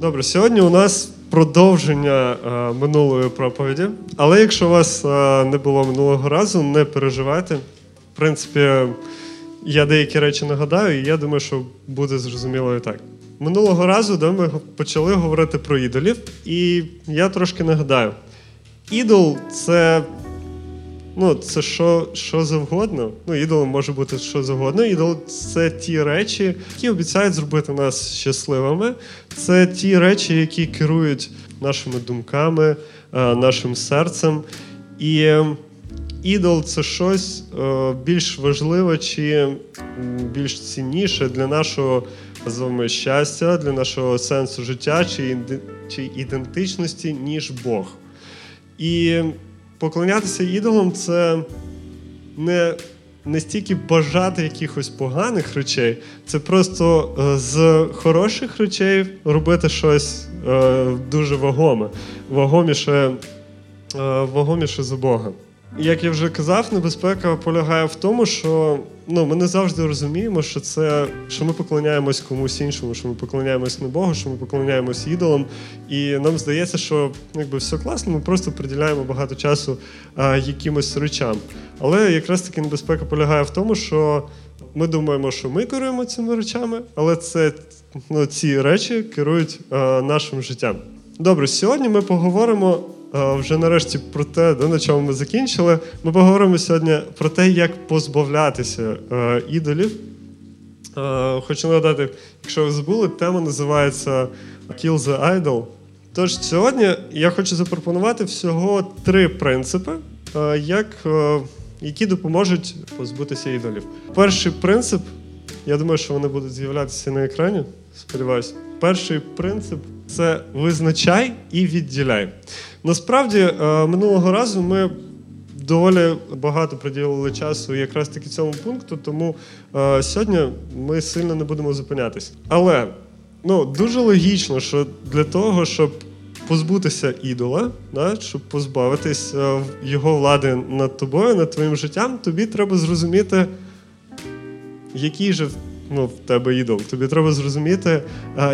Добре, сьогодні у нас продовження е, минулої проповіді. Але якщо у вас е, не було минулого разу, не переживайте. В принципі, я деякі речі нагадаю, і я думаю, що буде зрозуміло і так. Минулого разу да, ми почали говорити про ідолів, і я трошки нагадаю: ідол це Ну, це що що завгодно. Ну, ідолом може бути що завгодно. Ідол це ті речі, які обіцяють зробити нас щасливими. Це ті речі, які керують нашими думками, е, нашим серцем. І ем, ідол це щось е, більш важливе чи більш цінніше для нашого називаємо, щастя, для нашого сенсу життя чи ідентичності, ніж Бог. І поклонятися ідолам це не не стільки бажати якихось поганих речей, це просто е, з хороших речей робити щось е, дуже вагоме, вагоміше, е, вагоміше за Бога. Як я вже казав, небезпека полягає в тому, що ну, ми не завжди розуміємо, що це що ми поклоняємось комусь іншому, що ми поклоняємось не Богу, що ми поклоняємось ідолам. І нам здається, що якби все класно, ми просто приділяємо багато часу а, якимось речам. Але якраз таки небезпека полягає в тому, що ми думаємо, що ми керуємо цими речами, але це ну, ці речі керують а, нашим життям. Добре, сьогодні ми поговоримо вже нарешті про те, на чому ми закінчили. Ми поговоримо сьогодні про те, як позбавлятися е, ідолів. Е, хочу нагадати, якщо ви забули, тема називається Kill the Idol. Тож сьогодні я хочу запропонувати всього три принципи, е, як, які допоможуть позбутися ідолів. Перший принцип, я думаю, що вони будуть з'являтися на екрані. Сподіваюсь, перший принцип це визначай і відділяй. Насправді, е, минулого разу ми доволі багато приділили часу якраз таки цьому пункту, тому е, сьогодні ми сильно не будемо зупинятися. Але ну, дуже логічно, що для того, щоб позбутися ідола, да, щоб позбавитись е, його влади над тобою, над твоїм життям, тобі треба зрозуміти, який же ну, в тебе ідол. Тобі треба зрозуміти,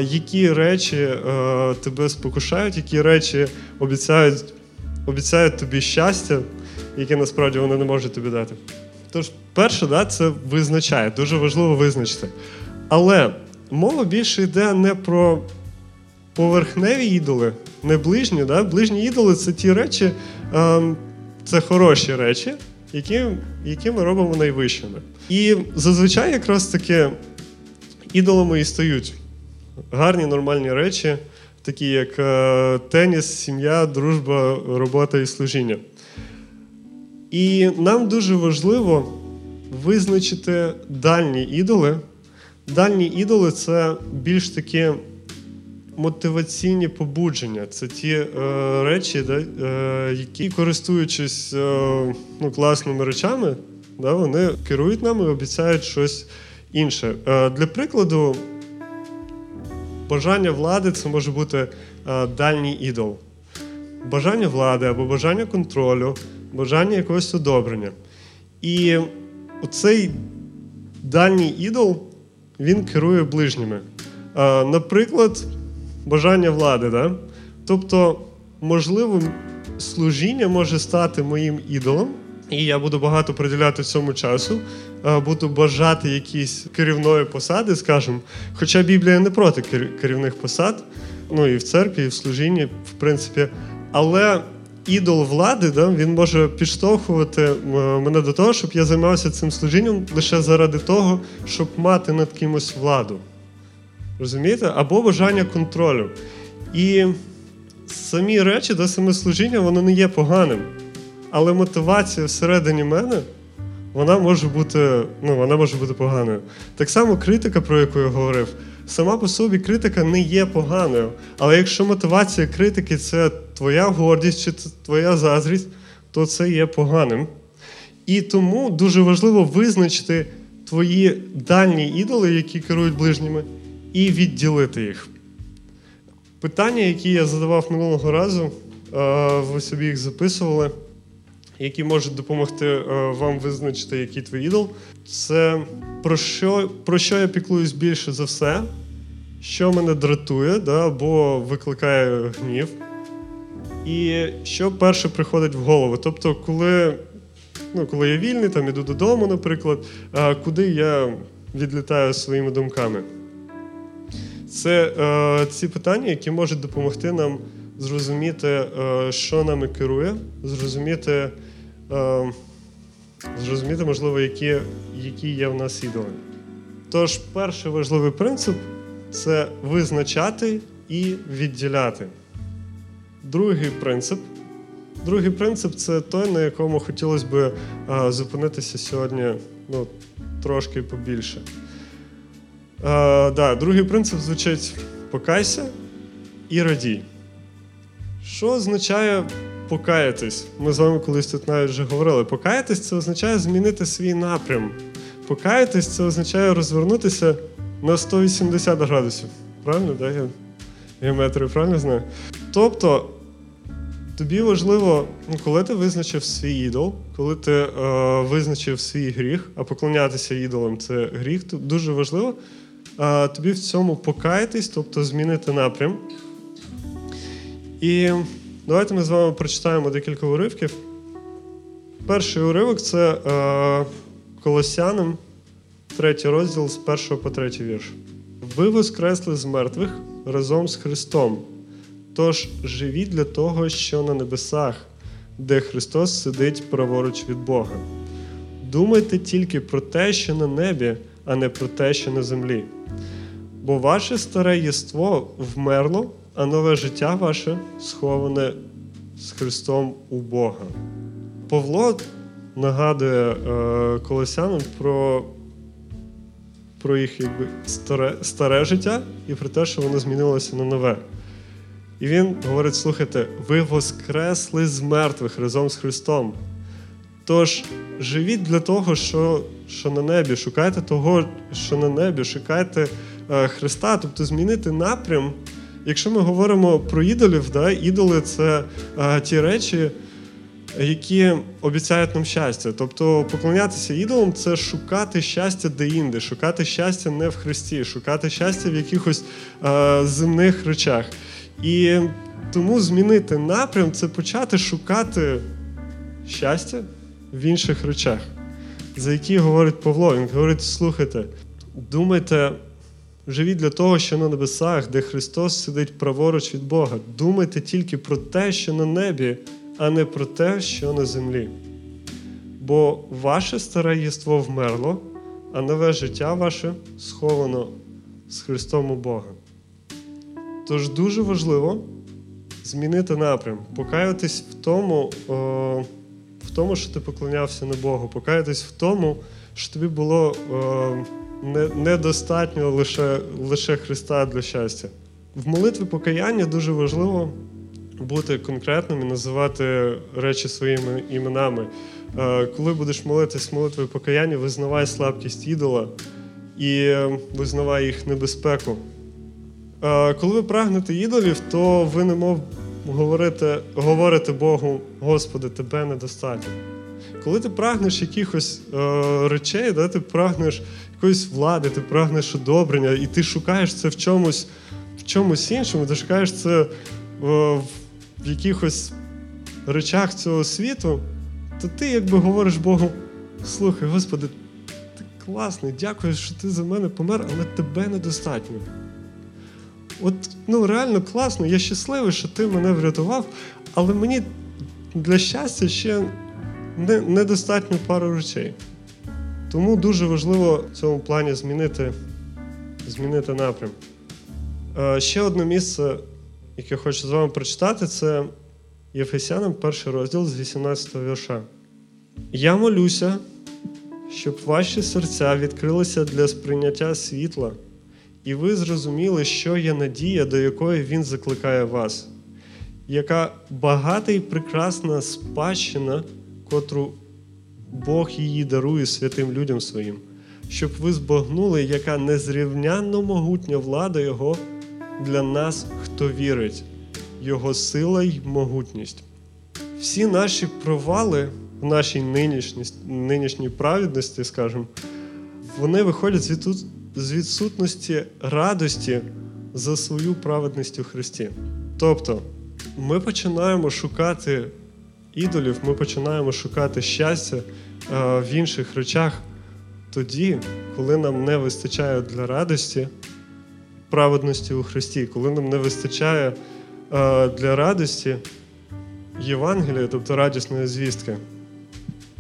які речі а, тебе спокушають, які речі обіцяють обіцяють тобі щастя, яке насправді вони не можуть тобі дати. Тож, перше, да, це визначає, дуже важливо визначити. Але мова більше йде не про поверхневі ідоли, не ближні. Да? Ближні ідоли це ті речі, а, це хороші речі які які ми робимо найвищими. І зазвичай якраз таки ідолами і стають гарні нормальні речі, такі як е, теніс, сім'я, дружба, робота і служіння. І нам дуже важливо визначити дальні ідоли. Дальні ідоли це більш такі мотиваційні побудження. Це ті е, речі, да, е, які, користуючись е, ну, класними речами, да, вони керують нами і обіцяють щось інше. Е, Для прикладу, бажання влади це може бути е, дальній ідол. Бажання влади або бажання контролю, бажання якогось одобрення. І оцей дальній ідол він керує ближніми. Е, наприклад, бажання влади. Да? Тобто, можливо, служіння може стати моїм ідолом, і я буду багато приділяти цьому часу, буду бажати якісь керівної посади, скажімо. Хоча Біблія не проти керівних посад, ну і в церкві, і в служінні, в принципі. Але ідол влади да, він може підштовхувати мене до того, щоб я займався цим служінням лише заради того, щоб мати над кимось владу. Розумієте? Або бажання контролю. І самі речі, да, саме служіння, воно не є поганим. Але мотивація всередині мене, вона може бути ну, вона може бути поганою. Так само критика, про яку я говорив, сама по собі критика не є поганою. Але якщо мотивація критики це твоя гордість чи твоя заздрість, то це є поганим. І тому дуже важливо визначити твої дальні ідоли, які керують ближніми і відділити їх. Питання, які я задавав минулого разу, ви собі їх записували, які можуть допомогти вам визначити, який твій ідол, це про що про що я піклуюсь більше за все, що мене дратує, да, або викликає гнів. І що перше приходить в голову. Тобто, коли, ну, коли я вільний, там іду додому, наприклад, куди я відлітаю своїми думками. Це е, ці питання, які можуть допомогти нам зрозуміти, е, що нами керує, зрозуміти, е, зрозуміти, можливо, які, які є в нас ідоли. Тож, перший важливий принцип це визначати і відділяти. Другий принцип. Другий принцип це той, на якому хотілося б а, зупинитися сьогодні ну, трошки побільше. А, да, Другий принцип звучить покайся і радій. Що означає покаятись? Ми з вами колись тут навіть вже говорили. Покаятись це означає змінити свій напрям. Покаятись це означає розвернутися на 180 градусів. Правильно, да? Я геометрію правильно знаю? Тобто, тобі важливо, ну, коли ти визначив свій ідол, коли ти е, визначив свій гріх, а поклонятися ідолам це гріх, то дуже важливо е, тобі в цьому покаятись, тобто змінити напрям. І давайте ми з вами прочитаємо декілька уривків. Перший уривок це е, Колосянам, третій розділ з першого по третій вірш. Ви воскресли з мертвих разом з Христом. Тож живіть для того, що на небесах, де Христос сидить праворуч від Бога. Думайте тільки про те, що на небі, а не про те, що на землі. Бо ваше старе єство вмерло, а нове життя ваше сховане з Христом у Бога. Павло нагадує е, колосянам про про їх якби, старе, старе життя і про те, що воно змінилося на нове. І він говорить: слухайте, ви воскресли з мертвих разом з Христом. Тож живіть для того, що що на небі, шукайте того, що на небі, шукайте е, Христа, тобто змінити напрям. Якщо ми говоримо про ідолів, да, ідоли це е, ті речі, які обіцяють нам щастя. Тобто поклонятися ідолам це шукати щастя де-інде, шукати щастя не в Христі, шукати щастя в якихось е, земних речах. І тому змінити напрям це почати шукати щастя в інших речах, за які говорить Павло. Він говорить: слухайте, думайте, живіть для того, що на небесах, де Христос сидить праворуч від Бога. Думайте тільки про те, що на небі, а не про те, що на землі. Бо ваше старе єство вмерло, а нове життя ваше сховано з Христом у Бога. Тож дуже важливо змінити напрям, покаятись в тому, о, в тому, що ти поклонявся не Богу, покаятись в тому, що тобі було не, недостатньо лише, лише Христа для щастя. В молитві покаяння дуже важливо бути конкретним і називати речі своїми іменами. Е, коли будеш молитись молитвою покаяння, визнавай слабкість ідола і визнавай їх небезпеку. Е, коли ви прагнете ідолів, то ви не мов говорите, говорите Богу, Господи, тебе недостатньо. Коли ти прагнеш якихось е, речей, да, ти прагнеш якоїсь влади, ти прагнеш одобрення, і ти шукаєш це в чомусь в чомусь іншому, ти шукаєш це е, в якихось речах цього світу, то ти якби говориш Богу, слухай, Господи, ти класний, дякую, що ти за мене помер, але тебе недостатньо. От ну реально класно, я щасливий, що ти мене врятував, але мені для щастя ще не, недостатньо пару речей. Тому дуже важливо в цьому плані змінити змінити напрям. Е, ще одне місце, яке хочу з вами прочитати, це Єфесянам, перший розділ з 18 вірша. Я молюся, щоб ваші серця відкрилися для сприйняття світла і ви зрозуміли, що є надія, до якої Він закликає вас, яка багата і прекрасна спадщина, котру Бог її дарує святим людям своїм, щоб ви збагнули, яка незрівнянно могутня влада Його для нас, хто вірить, Його сила й могутність. Всі наші провали в нашій нинішній, нинішній праведності, скажімо, вони виходять звідти з відсутності радості за свою праведність у Христі. Тобто, ми починаємо шукати ідолів, ми починаємо шукати щастя е, в інших речах тоді, коли нам не вистачає для радості праведності у Христі, коли нам не вистачає е, для радості Євангелія, тобто радісної звістки.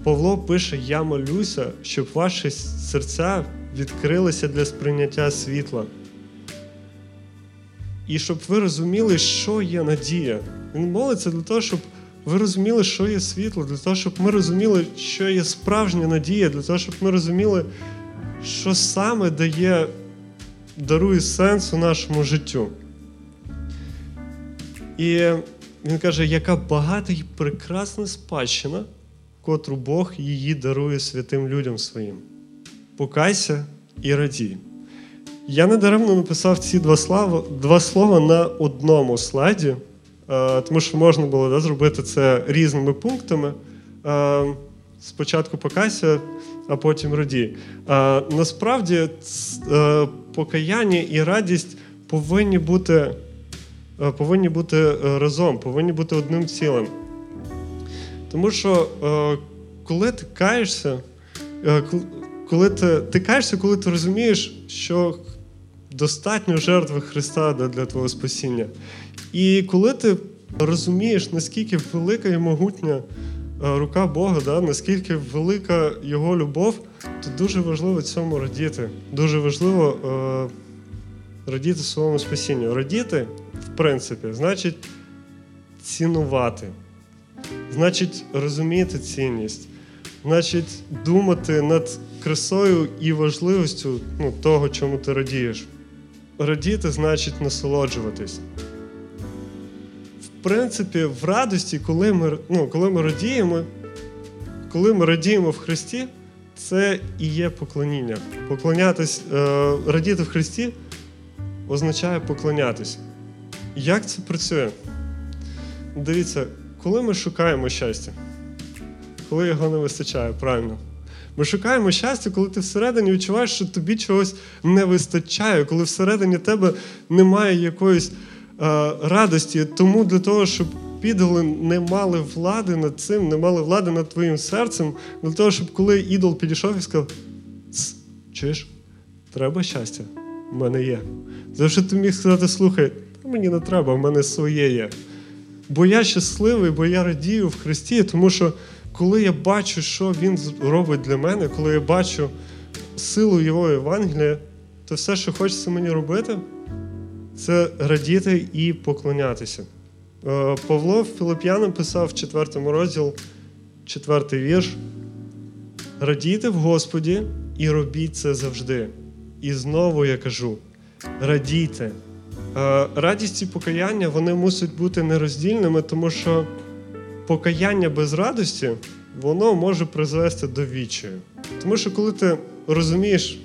Павло пише: Я молюся, щоб ваші серця відкрилися для сприйняття світла. І щоб ви розуміли, що є надія. Він молиться для того, щоб ви розуміли, що є світло, для того, щоб ми розуміли, що є справжня надія, для того, щоб ми розуміли, що саме дає, дарує сенс у нашому життю. І він каже, яка багата і прекрасна спадщина, котру Бог її дарує святим людям своїм. Покайся і радій. Я недаремно написав ці два слова два слова на одному слайді, е, тому що можна було да, зробити це різними пунктами. Е, спочатку покайся, а потім радій. Е, насправді, покаяння і радість повинні бути повинні бути разом, повинні бути одним цілим. Тому що коли ти каєшся, коли ти ти каєшся, коли ти розумієш, що достатньо жертви Христа для твого спасіння. І коли ти розумієш, наскільки велика і могутня е, рука Бога, да, наскільки велика Його любов, то дуже важливо цьому радіти. Дуже важливо е, радіти своєму спасінню. Радіти, в принципі, значить цінувати, значить розуміти цінність, значить думати над красою і важливістю ну, того, чому ти радієш. Радіти значить насолоджуватись. В принципі, в радості, коли ми ну, коли ми радіємо, коли ми радіємо в Христі, це і є поклоніння. Поклонятись, е, радіти в Христі означає поклонятися. Як це працює? Дивіться, коли ми шукаємо щастя, коли його не вистачає, правильно. Ми шукаємо щастя, коли ти всередині відчуваєш, що тобі чогось не вистачає, коли всередині тебе немає якоїсь е, радості. Тому для того, щоб підоли не мали влади над цим, не мали влади над твоїм серцем, для того, щоб коли ідол підійшов і сказав: чуєш, треба щастя, в мене є. За що ти міг сказати, слухай, мені не треба, в мене своє є. Бо я щасливий, бо я радію в Христі, тому що коли я бачу, що Він робить для мене, коли я бачу силу Його Євангелія, то все, що хочеться мені робити, це радіти і поклонятися. Е, Павло Філип'янам писав в 4 розділ, 4 вірш. Радійте в Господі і робіть це завжди. І знову я кажу: радійте. Е, радість і покаяння вони мусять бути нероздільними, тому що покаяння без радості, воно може призвести до відчаю. Тому що коли ти розумієш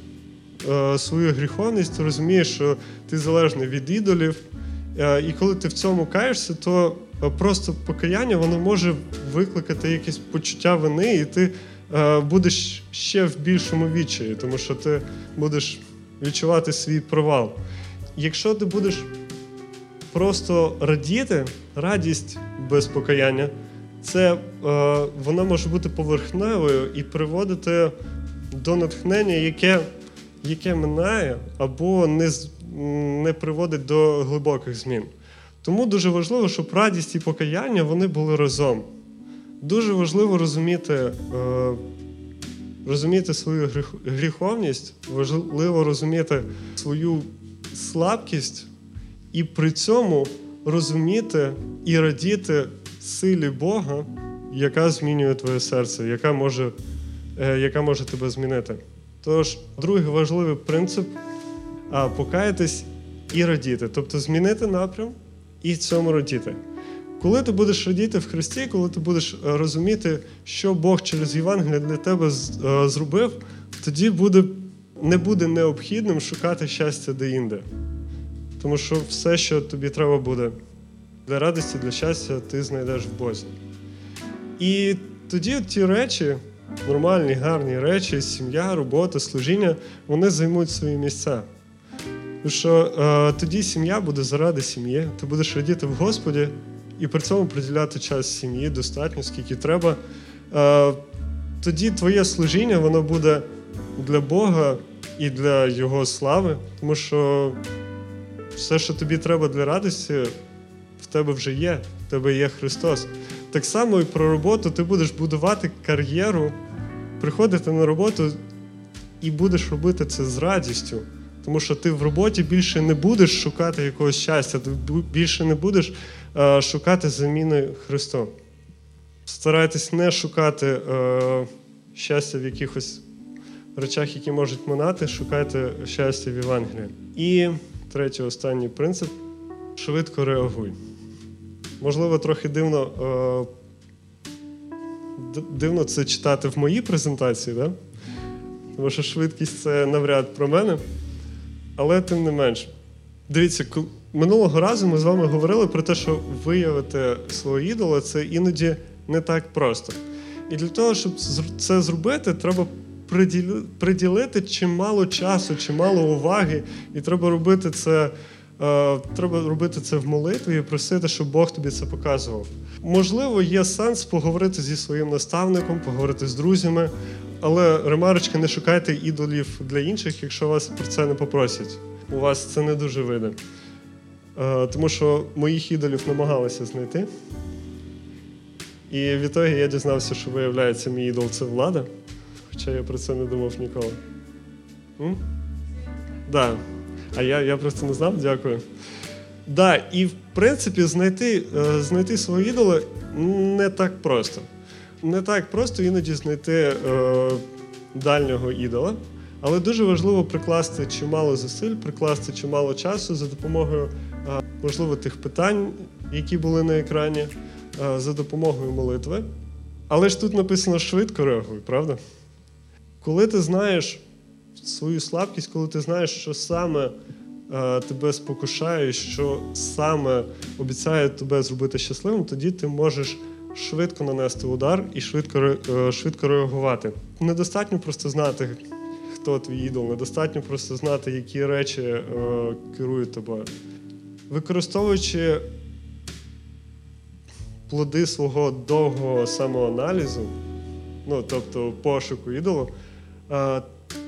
е, свою гріховність, ти розумієш, що ти залежний від ідолів, е, і коли ти в цьому каєшся, то е, просто покаяння воно може викликати якесь почуття вини, і ти будеш ще в більшому відчаї, тому що ти будеш відчувати свій провал. Якщо ти будеш просто радіти, радість без покаяння це е, вона може бути поверхневою і приводити до натхнення, яке яке минає або не не приводить до глибоких змін. Тому дуже важливо, щоб радість і покаяння вони були разом. Дуже важливо розуміти е, розуміти свою гріховність, важливо розуміти свою слабкість і при цьому розуміти і радіти силі Бога, яка змінює твоє серце, яка може е, яка може тебе змінити. Тож, другий важливий принцип покаятись і радіти, тобто змінити напрям і цьому радіти. Коли ти будеш радіти в Христі, коли ти будеш е, розуміти, що Бог через Євангелія для тебе е, зробив, тоді буде, не буде необхідним шукати щастя де-інде. Тому що все, що тобі треба буде для радості, для щастя ти знайдеш в Бозі. І тоді ті речі, нормальні, гарні речі, сім'я, робота, служіння, вони займуть свої місця. Тому що е, тоді сім'я буде заради сім'ї. Ти будеш радіти в Господі і при цьому приділяти час сім'ї достатньо, скільки треба. Е, тоді твоє служіння воно буде для Бога і для Його слави, тому що все, що тобі треба для радості, тебе вже є, в тебе є Христос. Так само і про роботу ти будеш будувати кар'єру, приходити на роботу і будеш робити це з радістю. Тому що ти в роботі більше не будеш шукати якогось щастя, ти більше не будеш е, шукати заміни Христом. Старайтесь не шукати е, щастя в якихось речах, які можуть минати, шукайте щастя в Євангелії. І третій, останній принцип швидко реагуй. Можливо, трохи дивно, е, дивно це читати в моїй презентації, да? тому що швидкість це навряд про мене. Але тим не менш, дивіться, минулого разу ми з вами говорили про те, що виявити свого ідола це іноді не так просто. І для того, щоб це зробити, треба приділити чимало часу, чимало уваги, і треба робити це. Е, Треба робити це в молитві і просити, щоб Бог тобі це показував. Можливо, є сенс поговорити зі своїм наставником, поговорити з друзями, але ремарочки не шукайте ідолів для інших, якщо вас про це не попросять. У вас це не дуже вийде. Е, Тому що моїх ідолів намагалися знайти. І відтоді я дізнався, що виявляється, мій ідол це влада. Хоча я про це не думав ніколи. Так. А я, я просто не знав, дякую. Да, і в принципі знайти, е, знайти свого ідола не так просто. Не так просто іноді знайти е, дальнього ідола, але дуже важливо прикласти чимало зусиль, прикласти чимало часу за допомогою, е, можливо, тих питань, які були на екрані, е, за допомогою молитви. Але ж тут написано швидко реагуй, правда? Коли ти знаєш свою слабкість, коли ти знаєш, що саме е, тебе спокушає, що саме обіцяє тебе зробити щасливим, тоді ти можеш швидко нанести удар і швидко, е, швидко реагувати. Недостатньо просто знати, хто твій ідол, недостатньо просто знати, які речі е, керують тобою. Використовуючи плоди свого довгого самоаналізу, ну тобто пошуку ідолу, е,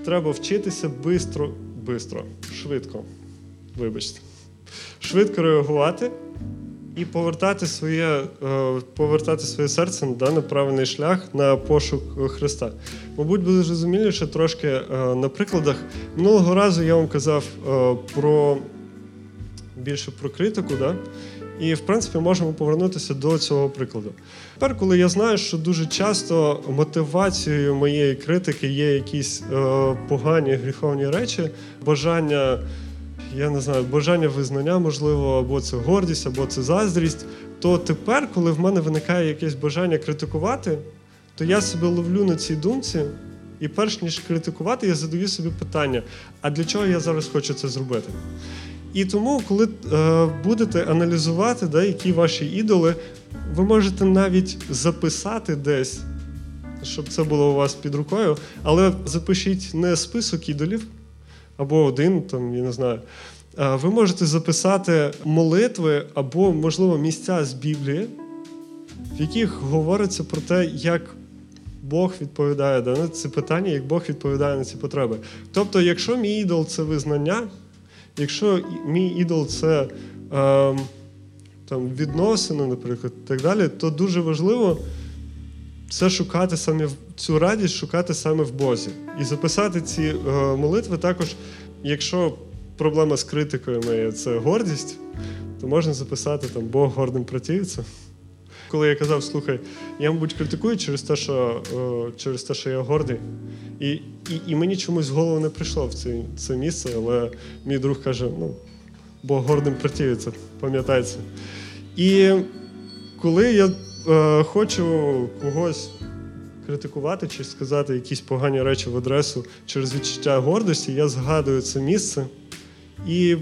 треба вчитися бистро, бистро, швидко, вибачте, швидко реагувати і повертати своє, е, повертати своє серце да, на правильний шлях на пошук Христа. Мабуть, буде зрозуміліше трошки е, на прикладах. Минулого разу я вам казав е, про більше про критику, да? І в принципі можемо повернутися до цього прикладу. Тепер, коли я знаю, що дуже часто мотивацією моєї критики є якісь е, погані гріховні речі, бажання, я не знаю, бажання визнання, можливо, або це гордість, або це заздрість, то тепер, коли в мене виникає якесь бажання критикувати, то я себе ловлю на цій думці. І перш ніж критикувати, я задаю собі питання: а для чого я зараз хочу це зробити? І тому, коли е, будете аналізувати, да, які ваші ідоли, ви можете навіть записати десь, щоб це було у вас під рукою, але запишіть не список ідолів або один, там, я не знаю. А Ви можете записати молитви або, можливо, місця з Біблії, в яких говориться про те, як Бог відповідає да, на ці питання, як Бог відповідає на ці потреби. Тобто, якщо мій ідол це визнання, якщо мій ідол це е, там, відносини, наприклад, і так далі, то дуже важливо це шукати саме цю радість, шукати саме в Бозі. І записати ці е, молитви також, якщо проблема з критикою моєю це гордість, то можна записати там Бог гордим противиться. Коли я казав, слухай, я, мабуть, критикую через те, що, е, через те, що я гордий. І, і, і мені чомусь в голову не прийшло в це, це місце, але мій друг каже: ну, Бог гордим противиться, пам'ятай це. І коли я е, хочу когось критикувати чи сказати якісь погані речі в адресу через відчуття гордості, я згадую це місце і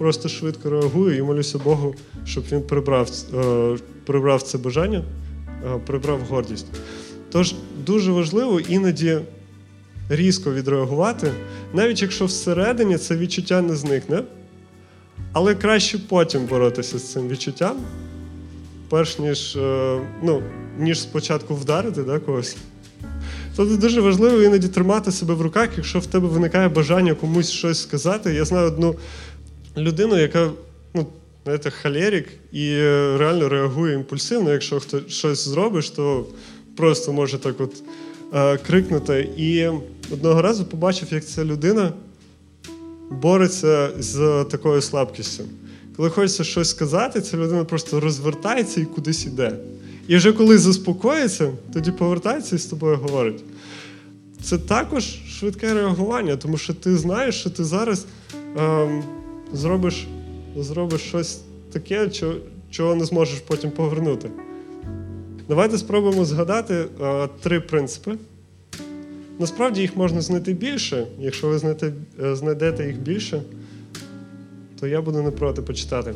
просто швидко реагую і молюся Богу, щоб він прибрав, е, прибрав це бажання, е, прибрав гордість. Тож дуже важливо іноді різко відреагувати, навіть якщо всередині це відчуття не зникне, але краще потім боротися з цим відчуттям, перш ніж, е, ну, ніж спочатку вдарити да, когось. Тобто дуже важливо іноді тримати себе в руках, якщо в тебе виникає бажання комусь щось сказати. Я знаю одну людину, яка ну, знаєте, халерік і е, реально реагує імпульсивно. Якщо хто щось зробиш, то просто може так от е, крикнути. І одного разу побачив, як ця людина бореться з такою слабкістю. Коли хочеться щось сказати, ця людина просто розвертається і кудись іде. І вже коли заспокоїться, тоді повертається і з тобою говорить. Це також швидке реагування, тому що ти знаєш, що ти зараз ем, зробиш, зробиш щось таке, чого, не зможеш потім повернути. Давайте спробуємо згадати е, три принципи. Насправді їх можна знайти більше. Якщо ви знайдете, е, знайдете їх більше, то я буду не проти почитати.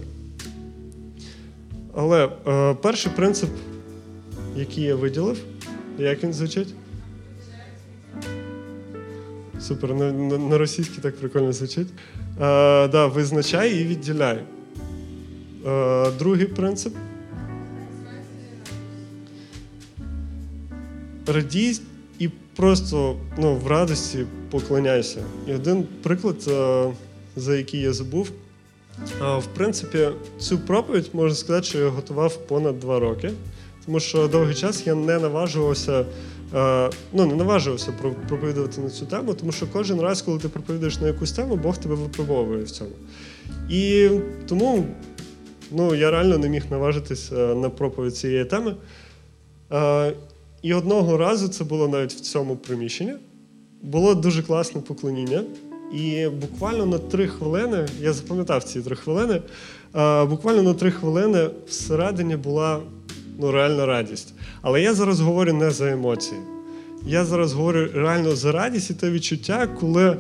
Але е, перший принцип, який я виділив, як він звучить? Супер, на, на російській так прикольно звучить. Е, да, визначай і відділяй. Е, другий принцип. Радій і просто ну, в радості поклоняйся. І один приклад, е, за який я забув. Е, В принципі, цю проповідь можна сказати, що я готував понад два роки, тому що довгий час я не наважувався, е, ну не наважувався проповідувати на цю тему, тому що кожен раз, коли ти проповідуєш на якусь тему, Бог тебе випробовує в цьому. І тому ну, я реально не міг наважитися на проповідь цієї теми. Е, І одного разу це було навіть в цьому приміщенні. Було дуже класне поклоніння. І буквально на три хвилини, я запам'ятав ці три хвилини, е, буквально на три хвилини всередині була ну, реальна радість. Але я зараз говорю не за емоції. Я зараз говорю реально за радість і те відчуття, коли,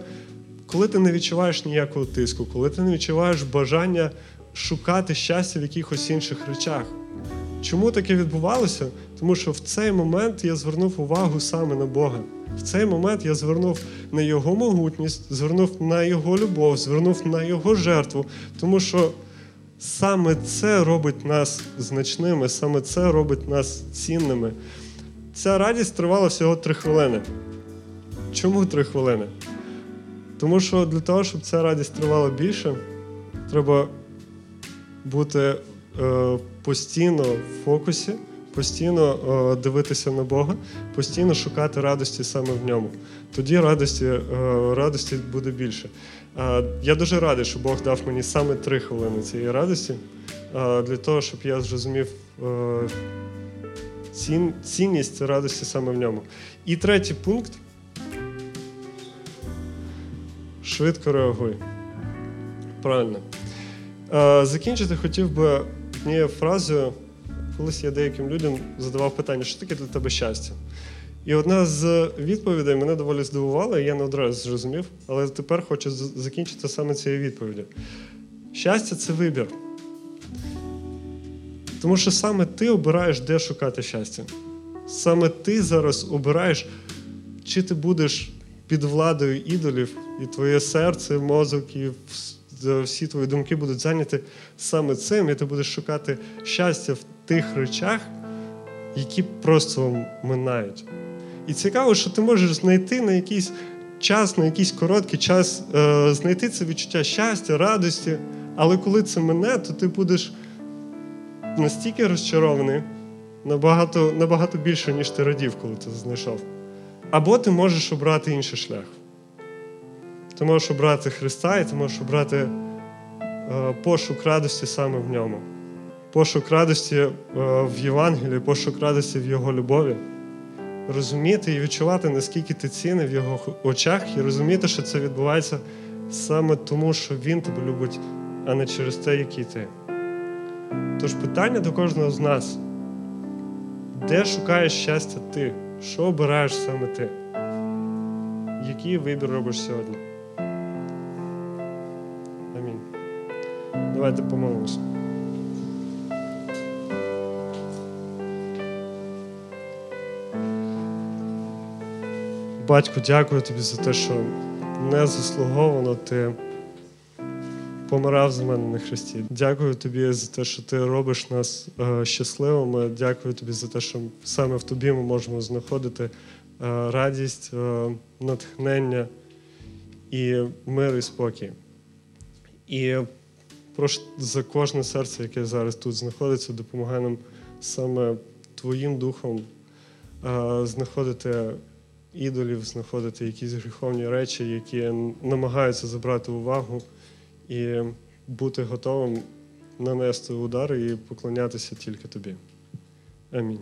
коли ти не відчуваєш ніякого тиску, коли ти не відчуваєш бажання шукати щастя в якихось інших речах. Чому таке відбувалося? Тому що в цей момент я звернув увагу саме на Бога. В цей момент я звернув на Його могутність, звернув на Його любов, звернув на Його жертву, тому що саме це робить нас значними, саме це робить нас цінними. Ця радість тривала всього три хвилини. Чому три хвилини? Тому що для того, щоб ця радість тривала більше, треба бути е, постійно в фокусі, постійно е, дивитися на Бога, постійно шукати радості саме в ньому. Тоді радості, е, радості буде більше. Я дуже радий, що Бог дав мені саме три хвилини цієї радості, для того, щоб я зрозумів е, цін, цінність радості саме в ньому. І третій пункт. Швидко реагуй. Правильно. Закінчити хотів би однією фразою. Колись я деяким людям задавав питання, що таке для тебе щастя? І одна з відповідей мене доволі здивувала, і я не одразу зрозумів, але тепер хочу закінчити саме цією відповіддю. Щастя це вибір. Тому що саме ти обираєш, де шукати щастя. Саме ти зараз обираєш, чи ти будеш під владою ідолів, і твоє серце, мозок, і всі твої думки будуть зайняті саме цим, і ти будеш шукати щастя в тих речах, які просто минають. І цікаво, що ти можеш знайти на якийсь час, на якийсь короткий час, е, знайти це відчуття щастя, радості, але коли це мине, то ти будеш настільки розчарований, набагато, набагато більше, ніж ти радів, коли ти знайшов. Або ти можеш обрати інший шлях. Ти можеш обрати Христа, і ти можеш обрати е, пошук радості саме в ньому. Пошук радості е, в Євангелії, пошук радості в Його любові. Розуміти і відчувати, наскільки ти цінний в його очах, і розуміти, що це відбувається саме тому, що він тебе любить, а не через те, який ти. Тож питання до кожного з нас: де шукаєш щастя ти? Що обираєш саме ти? Який вибір робиш сьогодні? Амінь. Давайте помолимося. Батько, дякую тобі за те, що незаслуговано ти помирав за мене на хресті. Дякую тобі за те, що ти робиш нас е, щасливими. Дякую тобі за те, що саме в тобі ми можемо знаходити е, радість, е, натхнення і мир і спокій. І прошу за кожне серце, яке зараз тут знаходиться, допомагай нам саме Твоїм духом знаходити ідолів, знаходити якісь гріховні речі, які намагаються забрати увагу і бути готовим нанести удар і поклонятися тільки тобі. Амінь.